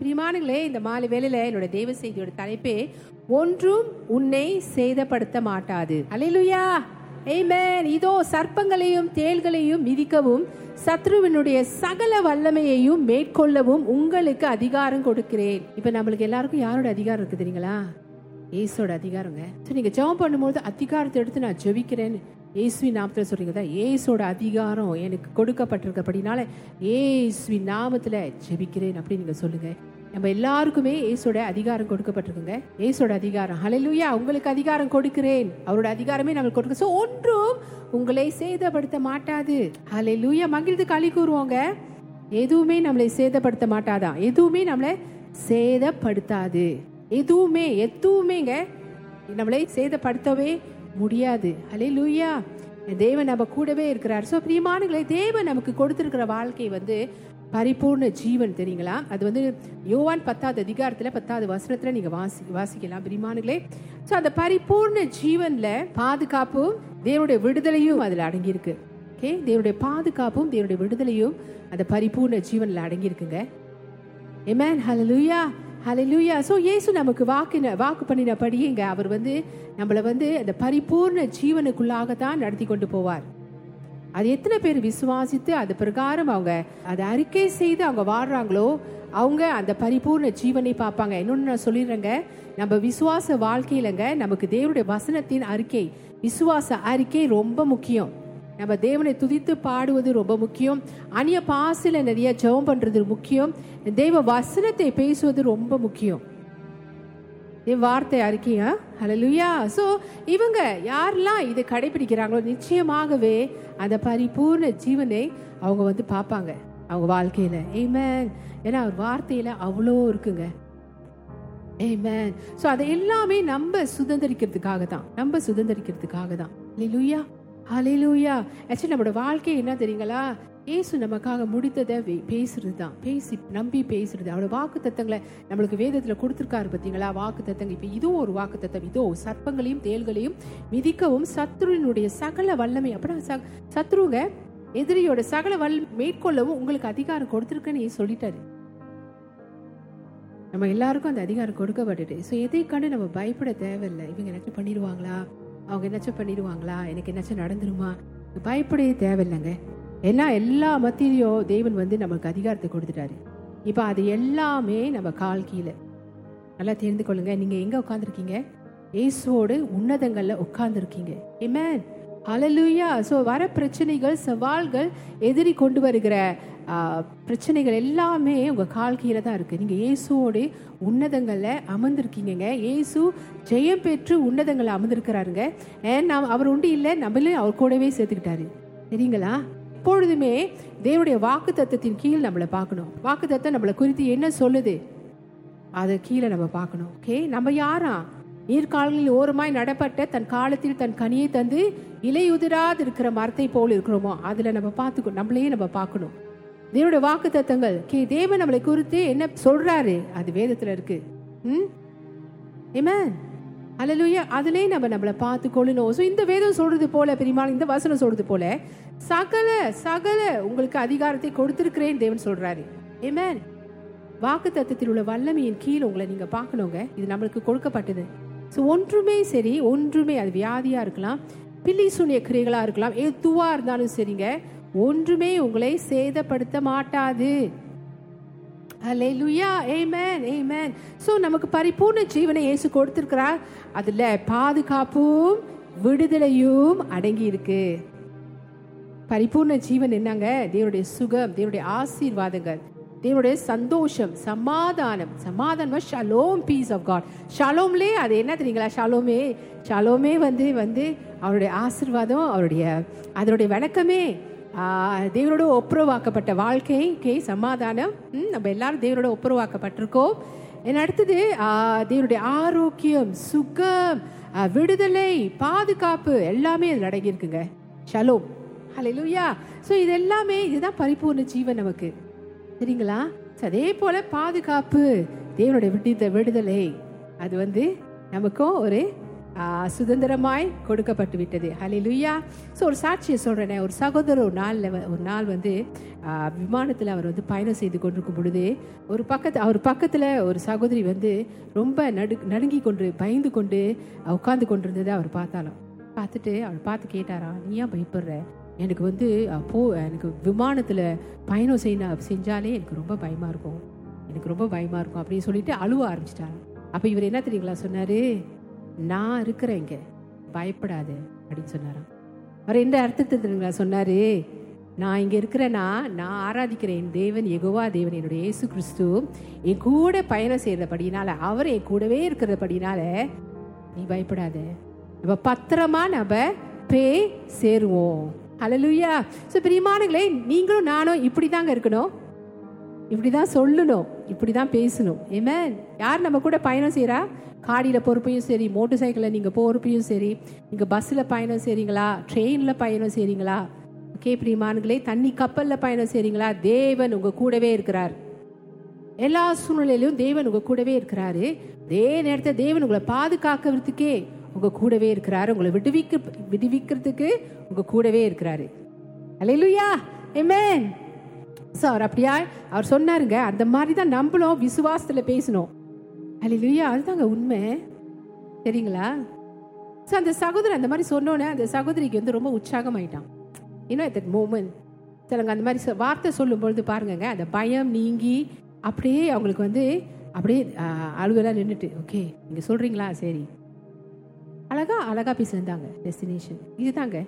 பிரிமானுங்களே இந்த மாலை வேலையில என்னோட தேவ செய்தியோட தலைப்பே ஒன்றும் உன்னை சேதப்படுத்த மாட்டாது. அலையிலுயா ஏமேன் இதோ சர்ப்பங்களையும் தேள்களையும் மிதிக்கவும் சத்ருவினுடைய சகல வல்லமையையும் மேற்கொள்ளவும் உங்களுக்கு அதிகாரம் கொடுக்கிறேன். இப்ப நம்மளுக்கு எல்லாருக்கும் யாரோட அதிகாரம் இருக்கு தெரியுங்களா? ஏசோட அதிகாரங்க. ஸோ நீங்கள் ஜெபம் பண்ணும்போது அதிகாரத்தை எடுத்து நான் ஜெபிக்கிறேன்னு ஏசுவி நாமத்தில் சொல்றீங்க தான் ஏசோட அதிகாரம் எனக்கு கொடுக்கப்பட்டிருக்கப்படினால ஏசுவி நாமத்தில் ஜெபிக்கிறேன் அப்படின்னு நீங்கள் சொல்லுங்கள் நம்ம எல்லாருக்குமே ஏசோட அதிகாரம் கொடுக்கப்பட்டிருக்குங்க. ஏசோட அதிகாரம் ஹலலுயா உங்களுக்கு அதிகாரம் கொடுக்கிறேன். அவரோட அதிகாரமே நம்மளுக்கு கொடுக்க. ஸோ ஒன்றும் உங்களை சேதப்படுத்த மாட்டாது. ஹலலுயா மகிழ்ந்து களி கூறுவோங்க. எதுவுமே நம்மளை சேதப்படுத்த மாட்டாதான் எதுவுமே நம்மளை சேதப்படுத்தாது. எதுவுமே எதுவுமேங்க நம்மளை சேதப்படுத்தவே முடியாது. ஹலே லூயா தேவன் நம்ம கூடவே இருக்கிறார். ஸோ பிரியமானங்களே தேவன் நமக்கு கொடுத்துருக்கிற வாழ்க்கை வந்து பரிபூர்ண ஜீவன் தெரியுங்களா? அது வந்து யோவான் பத்தாவது அதிகாரத்தில் பத்தாவது வசனத்தில் நீங்கள் வாசி வாசிக்கலாம் பிரிமானுகளே ஸோ அந்த பரிபூர்ண ஜீவன்ல பாதுகாப்பும் தேவனுடைய விடுதலையும் அதில் அடங்கியிருக்கு. ஓகே தேவனுடைய பாதுகாப்பும் தேவனுடைய விடுதலையும் அந்த பரிபூர்ண ஜீவனில் அடங்கியிருக்குங்க. ஏமேன் Hallelujah. Hallelujah. ஸோ இயேசு நமக்கு வாக்கின வாக்கு பண்ணினபடியேங்க அவர் வந்து நம்மளை வந்து அந்த பரிபூர்ண ஜீவனுக்குள்ளாக தான் நடத்தி கொண்டு போவார். அது எத்தனை பேர் விசுவாசித்து அது பிரகாரம் அவங்க அதை அறிக்கை செய்து அவங்க வாடுறாங்களோ அவங்க அந்த பரிபூர்ண ஜீவனை பார்ப்பாங்க. இன்னொன்று நான் சொல்லிடுறேங்க நம்ம விசுவாச வாழ்க்கையிலங்க நமக்கு தேவனுடைய வசனத்தின் அறிக்கை விசுவாச அறிக்கை ரொம்ப முக்கியம். நம்ம தேவனை துதித்து பாடுவது ரொம்ப முக்கியம். அந்நிய பாசில நிறைய ஜெபம் பண்றது முக்கியம். தெய்வ வசனத்தை பேசுவது ரொம்ப முக்கியம். என் வார்த்தை அறிக்கையா? லுயா ஸோ இவங்க யாரெல்லாம் இதை கடைபிடிக்கிறாங்களோ நிச்சயமாகவே அந்த பரிபூர்ண ஜீவனை அவங்க வந்து பார்ப்பாங்க. அவங்க வாழ்க்கையில. ஏமேன் ஏன்னா அவர் வார்த்தையில அவ்வளோ இருக்குங்க. ஏமேன் ஸோ அதை எல்லாமே நம்ம சுதந்திரிக்கிறதுக்காக தான் நம்ம சுதந்திரிக்கிறதுக்காக தான் ஹalleluya ஹலிலூயா ஆக்சுவலி நம்மளோட வாழ்க்கை என்ன தெரியுங்களா? இயேசு நமக்காக முடித்ததை பேசுறது தான் பேசி நம்பி பேசுறது. அவரோட வாக்கு தத்தங்களை நம்மளுக்கு வேதத்தில் கொடுத்துருக்காரு பார்த்தீங்களா வாக்கு தத்தங்கள் இப்போ இதுவும் ஒரு வாக்கு தத்தம் இதோ சர்ப்பங்களையும் தேள்களையும் மிதிக்கவும் சத்ருவினுடைய சகல வல்லமை. அப்படின்னா சத்ருங்க எதிரியோட சகல வல் மேற்கொள்ளவும் உங்களுக்கு அதிகாரம் கொடுத்துருக்குன்னு சொல்லிட்டாரு. நம்ம எல்லாருக்கும் அந்த அதிகாரம் கொடுக்கப்பட்டுட்டு. ஸோ எதை கண்டு நம்ம பயப்பட தேவையில்லை. இவங்க எனக்கு பண்ணிடுவாங்களா அவங்க என்னாச்சும் பண்ணிடுவாங்களா? எனக்கு என்னாச்சும் நடந்துருமா? பயப்படையே தேவையில்லைங்க. ஏன்னா எல்லா மத்தியிலையும் தேவன் வந்து நமக்கு அதிகாரத்தை கொடுத்துட்டாரு. இப்போ அது எல்லாமே நம்ம கால் கீழே. நல்லா தெரிந்து கொள்ளுங்க. நீங்கள் எங்கே உட்காந்துருக்கீங்க இயேசுவோடு உன்னதங்களில் உட்காந்துருக்கீங்க Amen. அலலுயா ஸோ வர பிரச்சனைகள் சவால்கள் எதிரி கொண்டு வருகிற பிரச்சனைகள் எல்லாமே உங்கள் கால் கீழே தான் இருக்குது நீங்கள் இயேசுவோட உன்னதங்களில் அமர்ந்திருக்கீங்கங்க. இயேசு ஜெயம் பெற்று உன்னதங்களை அமர்ந்திருக்கிறாருங்க. ஏன் நாம் அவர் உண்டு இல்லை நம்மளே அவர் கூடவே சேர்த்துக்கிட்டாரு. சரிங்களா? எப்பொழுதுமே தேவனுடைய வாக்கு தத்துவத்தின் கீழ் நம்மளை பார்க்கணும். வாக்கு தத்துவம் நம்மளை குறித்து என்ன சொல்லுது? அதை கீழே நம்ம பார்க்கணும். ஓகே நம்ம யாரா? நீர்கால்களில் ஓரமாய் நடப்பட்ட தன் காலத்தில் தன் கனியை தந்து இலையுதிராது இருக்கிற மரத்தை போல் இருக்கிறோமோ அதுல நம்ம பார்த்துக்கணும் நம்மளையே நம்ம பார்க்கணும். தேவனுடைய வாக்கு தத்தங்கள் கே தேவன் நம்மளை குறித்து என்ன சொல்றாரு? அது வேதத்துல இருக்கு. ம்? Amen. அல்லேலூயா அதிலே நம்ம நம்மளை பார்த்து கொள்ளணும் ஸோ இந்த வேதம் சொல்றது போல பெரியமாள் இந்த வசனம் சொல்றது போல சகல சகல உங்களுக்கு அதிகாரத்தை கொடுத்திருக்கிறேன் தேவன் சொல்றாரு. Amen. வாக்கு தத்தத்தில் உள்ள வல்லமையின் கீழ் உங்களை நீங்க பார்க்கணுங்க. இது நம்மளுக்கு கொடுக்கப்பட்டது. ஸோ ஒன்றுமே சரி ஒன்றுமே அது வியாதியாக இருக்கலாம் பில்லி சூனிய கிரைகளா இருக்கலாம் எதுவாக இருந்தாலும் சரிங்க. ஒன்றுமே உங்களை சேதப்படுத்த மாட்டாது. ஹalleluya amen. Amen. ஸோ நமக்கு பரிபூர்ண ஜீவனை இயேசு கொடுத்திருக்கிறார். அதுல பாதுகாப்பும் விடுதலையும் அடங்கி இருக்கு. பரிபூர்ண ஜீவன் என்னங்க? தேவனுடைய சுகம் தேவனுடைய ஆசீர்வாதங்கள். தேவனுடைய சந்தோஷம் சமாதானம் சமாதானம் ஷலோம் பீஸ் ஆஃப் காட் ஷலோம்லே அது என்ன தெரியுங்களா? ஷலோமே ஷலோமே வந்து வந்து அவருடைய ஆசீர்வாதம் அவருடைய அதனுடைய விளக்கமே தேவனோட ஒப்புரவாக்கப்பட்ட வாழ்க்கைக்கு சமாதானம். ம், நம்ம எல்லாரும் தேவனோட ஒப்புரவாக்கப்பட்டிருக்கோம். என்ன அடுத்தது? தேவனுடைய ஆரோக்கியம் சுகம் விடுதலை பாதுகாப்பு எல்லாமே அதில் அடங்கியிருக்குங்க. ஷலோம். ஹalleluya. ஸோ இது எல்லாமே இதுதான் பரிபூர்ண ஜீவன் நமக்கு. சரிங்களா அதே போல பாதுகாப்பு. தேவனுடைய விடுத விடுதலை. அது வந்து நமக்கும் ஒரு சுதந்திரமாய் கொடுக்கப்பட்டு விட்டது ஹalleluya. ஸோ ஒரு சாட்சியை சொல்கிறேனே ஒரு சகோதரர் ஒரு நாளில் ஒரு நாள் வந்து விமானத்தில் அவர் வந்து பயணம் செய்து கொண்டிருக்கும் பொழுது ஒரு பக்கத்து அவர் பக்கத்தில் ஒரு சகோதரி வந்து ரொம்ப நடு நடுங்கி கொண்டு பயந்து கொண்டு உட்காந்து கொண்டிருந்ததை அவர் பார்த்தாலும் பார்த்துட்டு அவர் பார்த்து கேட்டாரா நீ ஏன் பயப்படுற? எனக்கு வந்து அப்போது போ எனக்கு விமானத்தில் பயணம் செய்ய செஞ்சாலே எனக்கு ரொம்ப பயமாக இருக்கும். எனக்கு ரொம்ப பயமாக இருக்கும் அப்படின்னு சொல்லிட்டு அழுவ ஆரம்பிச்சிட்டாங்க. அப்போ இவர் என்ன தெரியுங்களா சொன்னார்? நான் இருக்கிறேன் இங்கே. பயப்படாத அப்படின்னு சொன்னாராம். அவர் எந்த அர்த்தத்தை தெரியுங்களா சொன்னார்? நான் இங்கே இருக்கிறேன்னா நான் ஆராதிக்கிறேன் என் தேவன் எகுவா தேவன் என்னுடைய இயேசு கிறிஸ்து. என் கூட பயணம் செய்கிறபடினால அவர் என் கூடவே இருக்கிறபடினால நீ பயப்படாத. நம்ம பத்திரமா நம்ம பே சேருவோம். அலலுயா ஸோ பிரியமானங்களே நீங்களும் நானும் இப்படி தாங்க இருக்கணும். இப்படி தான் சொல்லணும். இப்படி தான் பேசணும். ஏமே யார் நம்ம கூட பயணம் செய்கிறா காடியில் பொறுப்பையும் சரி மோட்டர் சைக்கிளில் நீங்கள் பொறுப்பையும் சரி நீங்கள் பஸ்ஸில் பயணம் செய்கிறீங்களா ட்ரெயினில் பயணம் செய்கிறீங்களா ஓகே பிரியமானங்களே தண்ணி கப்பலில் பயணம் செய்கிறீங்களா தேவன் உங்கள் கூடவே இருக்கிறார். எல்லா சூழ்நிலையிலும் தேவன் உங்கள் கூடவே இருக்கிறாரு. அதே நேரத்தில் தேவன் உங்களை பாதுகாக்கிறதுக்கே உங்க கூடவே இருக்கிறாரு. உங்களை விடுவிக்க விடுவிக்கிறதுக்கு உங்க கூடவே இருக்கிறாரு. அலையிலுயா எமேன் ஸோ அவர் அப்படியா அவர் சொன்னாருங்க அந்த மாதிரி தான் நம்மளும் விசுவாசத்துல பேசணும். அலையிலுயா அதுதாங்க உண்மை. சரிங்களா? ஸோ அந்த சகோதரர் அந்த மாதிரி சொன்னோன்னே அந்த சகோதரிக்கு வந்து ரொம்ப உற்சாகமாயிட்டான். இன்னும் அட் that moment சிலங்க அந்த மாதிரி வார்த்தை சொல்லும் பொழுது பாருங்கங்க அந்த பயம் நீங்கி அப்படியே அவங்களுக்கு வந்து அப்படியே அழுவெல்லாம் நின்றுட்டு ஓகே நீங்கள் சொல்கிறீங்களா சரி. அழகா அழகா பேசியிருந்தாங்க சேர்ந்தாங்க டெஸ்டினேஷன் இதுதாங்க.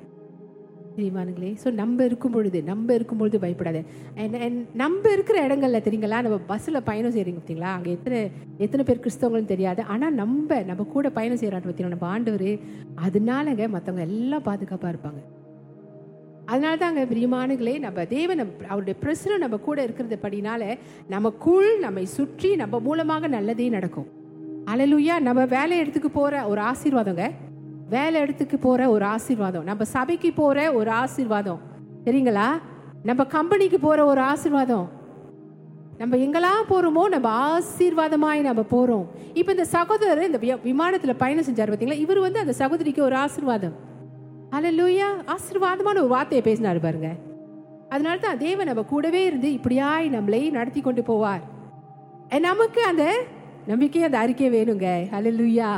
தெரியுமானுங்களே? ஸோ நம்ம இருக்கும் பொழுது நம்ம இருக்கும் பொழுது பயப்படாது. நம்ம இருக்கிற இடங்கள்ல தெரியுங்களா? நம்ம பஸ்ஸில் பயணம் செய்கிறீங்க பார்த்தீங்களா அங்கே எத்தனை எத்தனை பேர் கிறிஸ்தவங்களும் தெரியாது. ஆனால் நம்ம நம்ம கூட பயணம் செய்கிறாட்டு பார்த்தீங்களா நம்ம ஆண்டவர். அதனாலங்க மற்றவங்க எல்லாம் பாதுகாப்பாக இருப்பாங்க. அதனால தாங்க பிரியமானுகளே நம்ம தேவன் அவருடைய பிரசனம் நம்ம கூட இருக்கிறது படினால நமக்குள் நம்மை சுற்றி நம்ம மூலமாக நல்லதே நடக்கும். அலலுயா நம்ம வேலை இடத்துக்கு போற ஒரு ஆசீர்வாதங்க. வேலை இடத்துக்கு போற ஒரு ஆசீர்வாதம். நம்ம சபைக்கு போற ஒரு ஆசீர்வாதம். சரிங்களா? நம்ம கம்பெனிக்கு போற ஒரு ஆசீர்வாதம். நம்ம எங்கெல்லாம் போறோமோ நம்ம ஆசீர்வாதமாய் நம்ம போறோம். இப்போ இந்த சகோதரர் இந்த விமானத்தில் விமானத்துல பயணம் செஞ்சார் பார்த்தீங்களா இவர் வந்து அந்த சகோதரிக்கு ஒரு ஆசீர்வாதம். அல்லேலூயா ஆசீர்வாதமான ஒரு வார்த்தையை பேசினாரு பாருங்க. அதனால தான் தேவன் நம்ம கூடவே இருந்து இப்படியாய் நம்மளை நடத்தி கொண்டு போவார். நமக்கு அந்த நம்பிக்கையும் அந்த அறிக்கை வேணுங்க. அல்லேலூயா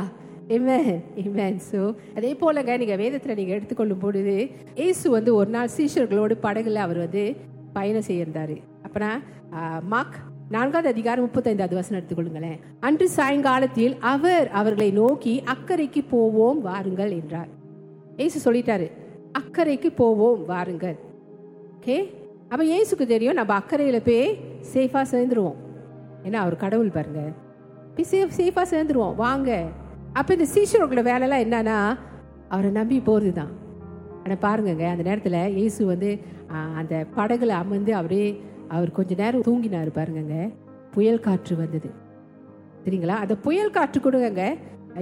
Amen. Amen. ஸோ அதே போலங்க நீங்க வேதத்துல நீங்க எடுத்துக்கொள்ளும் பொழுது இயேசு வந்து ஒரு நாள் சீஷர்களோடு படகுல அவர் வந்து பயணம் செய்யிருந்தாரு அப்பனா மாக் நான்காவது அதிகாரம் முப்பத்தைந்தாவது வசனம் எடுத்துக்கொள்ளுங்களேன். அன்று சாயங்காலத்தில் அவர் அவர்களை நோக்கி அக்கறைக்கு போவோம் வாருங்கள் என்றார். ஏசு சொல்லிட்டாரு அக்கறைக்கு போவோம் வாருங்கள். ஓகே? அப்போ ஏசுக்கு தெரியும் நம்ம அக்கறையில் போய் சேஃபாக சேர்ந்துருவோம். ஏன்னா அவர் கடவுள் பாருங்க. சேஃபாக சேர்ந்துருவோம். வாங்க. அப்போ இந்த சீஷர்களோட வேலைலாம் என்னன்னா அவரை நம்பி போகிறது தான் ஆனால் பாருங்கங்க அந்த நேரத்தில் இயேசு வந்து அந்த படகுல அமர்ந்து அப்படியே அவர் கொஞ்ச நேரம் தூங்கினார் பாருங்கங்க. புயல் காற்று வந்தது. சரிங்களா அந்த புயல் காற்று கொடுங்க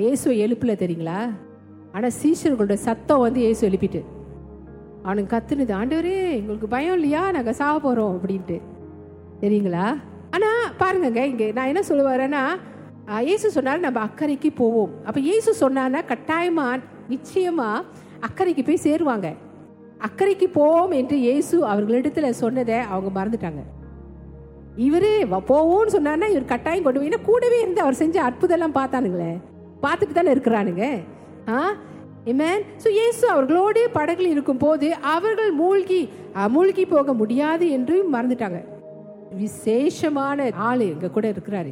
இயேசு எழுப்பில் தெரியுங்களா? ஆனால் சீஷர்களோட சத்தம் வந்து இயேசு எழுப்பிட்டு அவனுக்கு கத்துனது ஆண்டவரே எங்களுக்கு பயம் இல்லையா? நாங்கள் சாக போகிறோம் அப்படின்ட்டு. சரிங்களா ஆனால் பாருங்கங்க இங்கே நான் என்ன சொல்ல வரேன்னா இயேசு சொன்னார் நம்ம அக்கறைக்கு போவோம். அப்போ இயேசு சொன்னான்னா கட்டாயமா நிச்சயமா அக்கறைக்கு போய் சேருவாங்க. அக்கறைக்கு போவோம் என்று இயேசு அவர்களிடத்துல சொன்னதை அவங்க மறந்துட்டாங்க. இவரு போவோம்னு சொன்னார்னா இவர் கட்டாயம் கொண்டு போய் ஏன்னா கூடவே இருந்து அவர் செஞ்ச அற்புதம்லாம் பார்த்தானுங்களே. பார்த்துட்டு தானே இருக்கிறானுங்க. ஆ Amen. ஸோ இயேசு அவர்களோடு படகில் இருக்கும்போது அவர்கள் மூழ்கி மூழ்கி போக முடியாது என்று மறந்துட்டாங்க. விசேஷமான ஆளு எங்கள் கூட இருக்கிறாரு.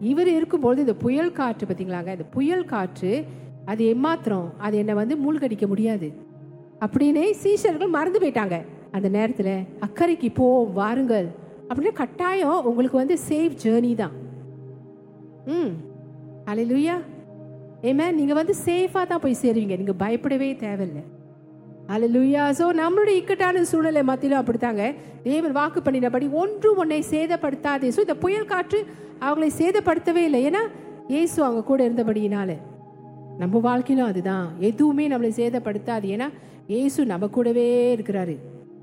இவர் இருக்கும்பொழுது இந்த புயல் காற்று பார்த்தீங்களாங்க? இந்த புயல் காற்று அது எம்மாத்திரம் அது என்னை வந்து மூழ்கடிக்க முடியாது. அப்படின்னே சீஷர்கள் மறந்து போயிட்டாங்க. அந்த நேரத்தில் அக்கறைக்கு போவோம் வாருங்கள். அப்படின்னு கட்டாயம் உங்களுக்கு வந்து சேஃப் ஜேர்னி தான். ம். அலையிலுயா ஏமே நீங்கள் வந்து சேஃபாக தான் போய் சேருவீங்க. நீங்கள் பயப்படவே தேவையில்லை. அலலுயா ஸோ நம்மளுடைய இக்கட்டான சூழ்நிலை மத்தியிலும் அப்படித்தாங்க. தேவன் வாக்கு பண்ணினபடி ஒன்றும் உன்னை சேதப்படுத்தாதே. ஸோ இந்த புயல் காற்று அவங்களை சேதப்படுத்தவே இல்லை. ஏன்னா இயேசு அவங்க கூட இருந்தபடியினால. நம்ம வாழ்க்கையிலும் அதுதான். எதுவுமே நம்மளை சேதப்படுத்தாது. ஏன்னா இயேசு நம்ம கூடவே இருக்கிறாரு.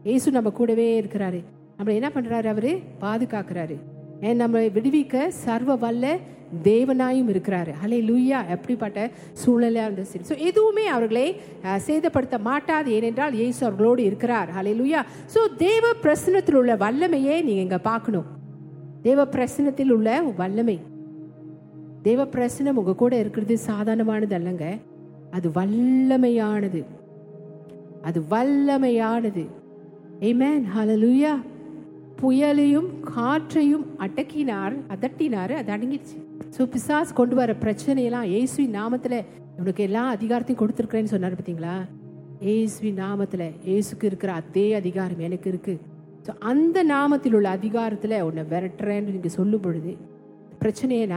இயேசு நம்ம கூடவே இருக்கிறாரு. நம்மளை என்ன பண்ணுறாரு அவரு? பாதுகாக்கிறாரு. ஏன் நம்மளை விடுவிக்க சர்வ வல்ல தேவனாயும் இருக்கிறாரு. ஹலே லூயா எப்படிப்பட்ட சூழலாக இருந்தது சரி. ஸோ எதுவுமே அவர்களை சேதப்படுத்த மாட்டாது. ஏனென்றால் இயேசு அவர்களோடு இருக்கிறார். ஹலே லூயா ஸோ தேவ பிரசனத்தில் உள்ள வல்லமையே நீங்கள் இங்கே பார்க்கணும். தேவ பிரசனத்தில் உள்ள வல்லமை. தேவ பிரசனம் உங்கள் கூட இருக்கிறது சாதாரணமானது அல்லங்க. அது வல்லமையானது. அது வல்லமையானது. ஏமேன் ஹalleluya புயலையும் காற்றையும் அடக்கினார் அதட்டினார் அது அடங்கிடுச்சு. ஸோ பிசாஸ் கொண்டு வர பிரச்சனையெல்லாம் ஏசுவி நாமத்தில் உனக்கு எல்லா அதிகாரத்தையும் கொடுத்துருக்குறேன்னு சொன்னார் பார்த்தீங்களா? ஏசுவி நாமத்தில் ஏசுக்கு இருக்கிற அதே அதிகாரம் எனக்கு இருக்கு. ஸோ அந்த நாமத்தில் உள்ள அதிகாரத்தில் உன்னை விரட்டுறேன்னு நீங்க சொல்லும் பொழுது பிரச்சனையை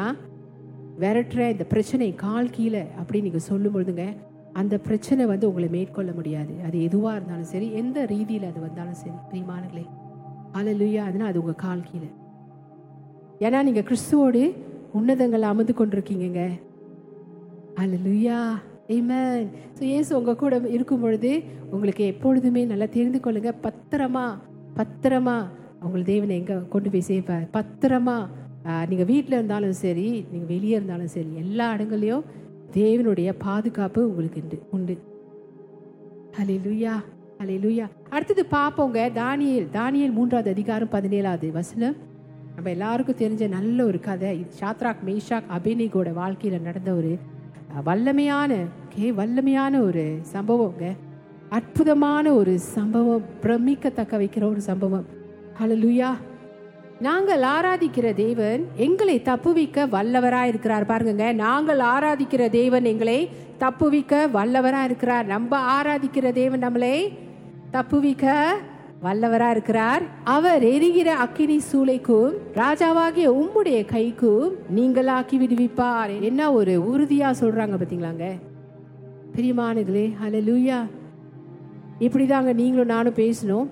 விரட்டுறேன் இந்த பிரச்சனை கால் கீழே அப்படின்னு நீங்கள் சொல்லும் பொழுதுங்க அந்த பிரச்சனை வந்து உங்களை மேற்கொள்ள முடியாது. அது எதுவாக இருந்தாலும் சரி எந்த ரீதியில அது வந்தாலும் சரி பிரியமானங்களே அலலுயா அதுனா அது உங்க கால் கீழே. ஏன்னா நீங்க கிறிஸ்துவோடு உன்னதங்கள் அமர்ந்து கொண்டிருக்கீங்க அலலுயா ஆமென் ஸோ ஏசு உங்கள் கூட இருக்கும் பொழுது உங்களுக்கு எப்பொழுதுமே நல்லா தெரிந்து கொள்ளுங்க. பத்திரமா பத்திரமா உங்களை தேவனை எங்கே கொண்டு போய் சேர்ப்பார் பத்திரமா நீங்கள் வீட்டில் இருந்தாலும் சரி நீங்கள் வெளியே இருந்தாலும் சரி எல்லா இடங்களையும் தேவனுடைய பாதுகாப்பு உங்களுக்கு உண்டு உண்டு. அலே லுயா அடுத்தது பார்ப்போங்க. தானியல் தானியல் மூன்றாவது அதிகாரம் பதினேழாவது வசனம். நம்ம எல்லாருக்கும் தெரிஞ்ச நல்ல ஒரு கதை. சாத்ராக் ஷாத்ராக் அபினிகோட வாழ்க்கையில் நடந்த ஒரு வல்லமையான கே வல்லமையான ஒரு சம்பவங்க. அற்புதமான ஒரு சம்பவம். பிரமிக்கத்தக்க வைக்கிற ஒரு சம்பவம். ஹலலுயா நாங்கள் ஆராதிக்கிற தேவன் எங்களை தப்புவிக்க வல்லவராக இருக்கிறார். பாருங்க நாங்கள் ஆராதிக்கிற தேவன் எங்களை தப்புவிக்க வல்லவராக இருக்கிறார். நம்ம ஆராதிக்கிற தேவன் நம்மளை தப்புவிக்க வல்லவரா இருக்கிறார். அவர் எரிகிற அக்கினி சூளைக்கும் ராஜாவாகிய உம்முடைய கைக்கும் நீங்களாக்கி விடுவிப்பார். என்ன ஒரு உறுதியா சொல்றாங்க பாத்தீங்களாங்க? அல லூயா இப்படிதாங்க நீங்களும் நானும் பேசணும்.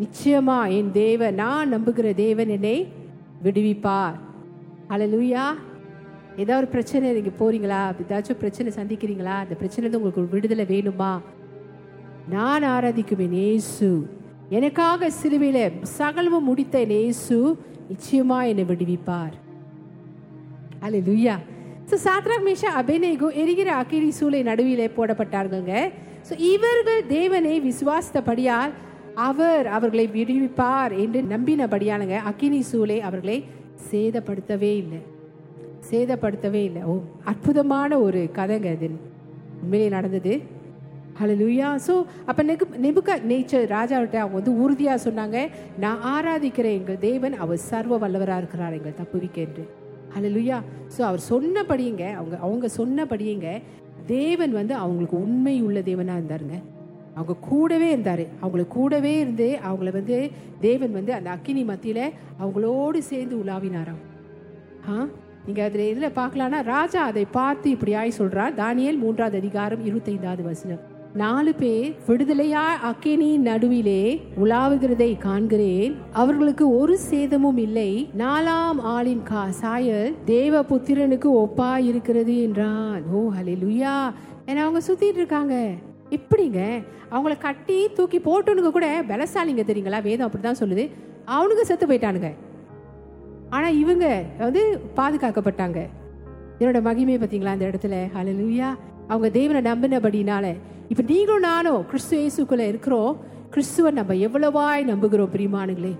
நிச்சயமா என் தேவன் நான் நம்புகிற தேவன் என்னை விடுவிப்பார். ஹalleluya ஏதாவது ஒரு பிரச்சனை நீங்க போறீங்களா? ஏதாச்சும் பிரச்சனை சந்திக்கிறீங்களா? அந்த பிரச்சனை உங்களுக்கு விடுதலை வேணுமா? நான் ஆராதிக்குவேன் நேசு எனக்காக சிலுவையில சகலமும் முடித்த என் இயேசு நிச்சயமா என்னை விடுவிப்பார். அல்லேலூயா ஸோ சாத்ராக் மேஷா அபிநேகு எரிகிற அக்கினி சூளை நடுவிலே போடப்பட்டார்கள்ங்க. ஸோ இவர்கள் தேவனை விசுவாசித்தபடியால் அவர் அவர்களை விடுவிப்பார் என்று நம்பினபடியானுங்க அக்கினி சூளை அவர்களை சேதப்படுத்தவே இல்லை. சேதப்படுத்தவே இல்லை. ஓ அற்புதமான ஒரு கதைங்க அது. உண்மையிலே நடந்தது. ஹலலுயா ஸோ அப்போ நெகு நெபுக்க நேச்சர் ராஜாவிட்ட அவங்க வந்து உறுதியாக சொன்னாங்க நான் ஆராதிக்கிற எங்கள் தேவன் அவர் சர்வ வல்லவராக இருக்கிறார் எங்கள் தப்புவிக்க என்று. ஹலலுயா ஸோ அவர் சொன்னபடியுங்க அவங்க அவங்க சொன்னபடியுங்க தேவன் வந்து அவங்களுக்கு உண்மை உள்ள தேவனாக இருந்தாருங்க. அவங்க கூடவே இருந்தார். அவங்கள கூடவே இருந்து அவங்கள வந்து தேவன் வந்து அந்த அக்கினி மத்தியில் அவங்களோடு சேர்ந்து உலாவினாராம். ஆ? நீங்கள் அதில் எதில் பார்க்கலான்னா ராஜா அதை பார்த்து இப்படியாய் சொல்கிறார் தானியல் மூன்றாவது அதிகாரம் இருபத்தைந்தாவது வசனம். நாலு பேர் விடுதலையா அக்கினியின் நடுவிலே உலாவுகிறதை காண்கிறேன். அவர்களுக்கு ஒரு சேதமும் இல்லை. நாலாம் ஆளின் கா சாயல் தேவ புத்திரனுக்கு ஒப்பா இருக்கிறது என்றான். ஓ ஹலே லுயா ஏன்னா அவங்க சுத்திட்டு இருக்காங்க. எப்படிங்க? அவங்கள கட்டி தூக்கி போட்டுனுங்க கூட பலசாலிங்க தெரியுங்களா? வேதம் அப்படிதான் சொல்லுது. அவனுங்க செத்து போயிட்டானுங்க. ஆனா இவங்க வந்து பாதுகாக்கப்பட்டாங்க. என்னோட மகிமையை பார்த்தீங்களா அந்த இடத்துல? ஹalleluya. அவங்க தேவனை நம்பினபடினால இப்போ நீங்களும் நானும் கிறிஸ்துவ இயேசுக்குள்ளே இருக்கிறோம். கிறிஸ்துவை நம்ம எவ்வளவாய் நம்புகிறோம் பிரிமானுங்களே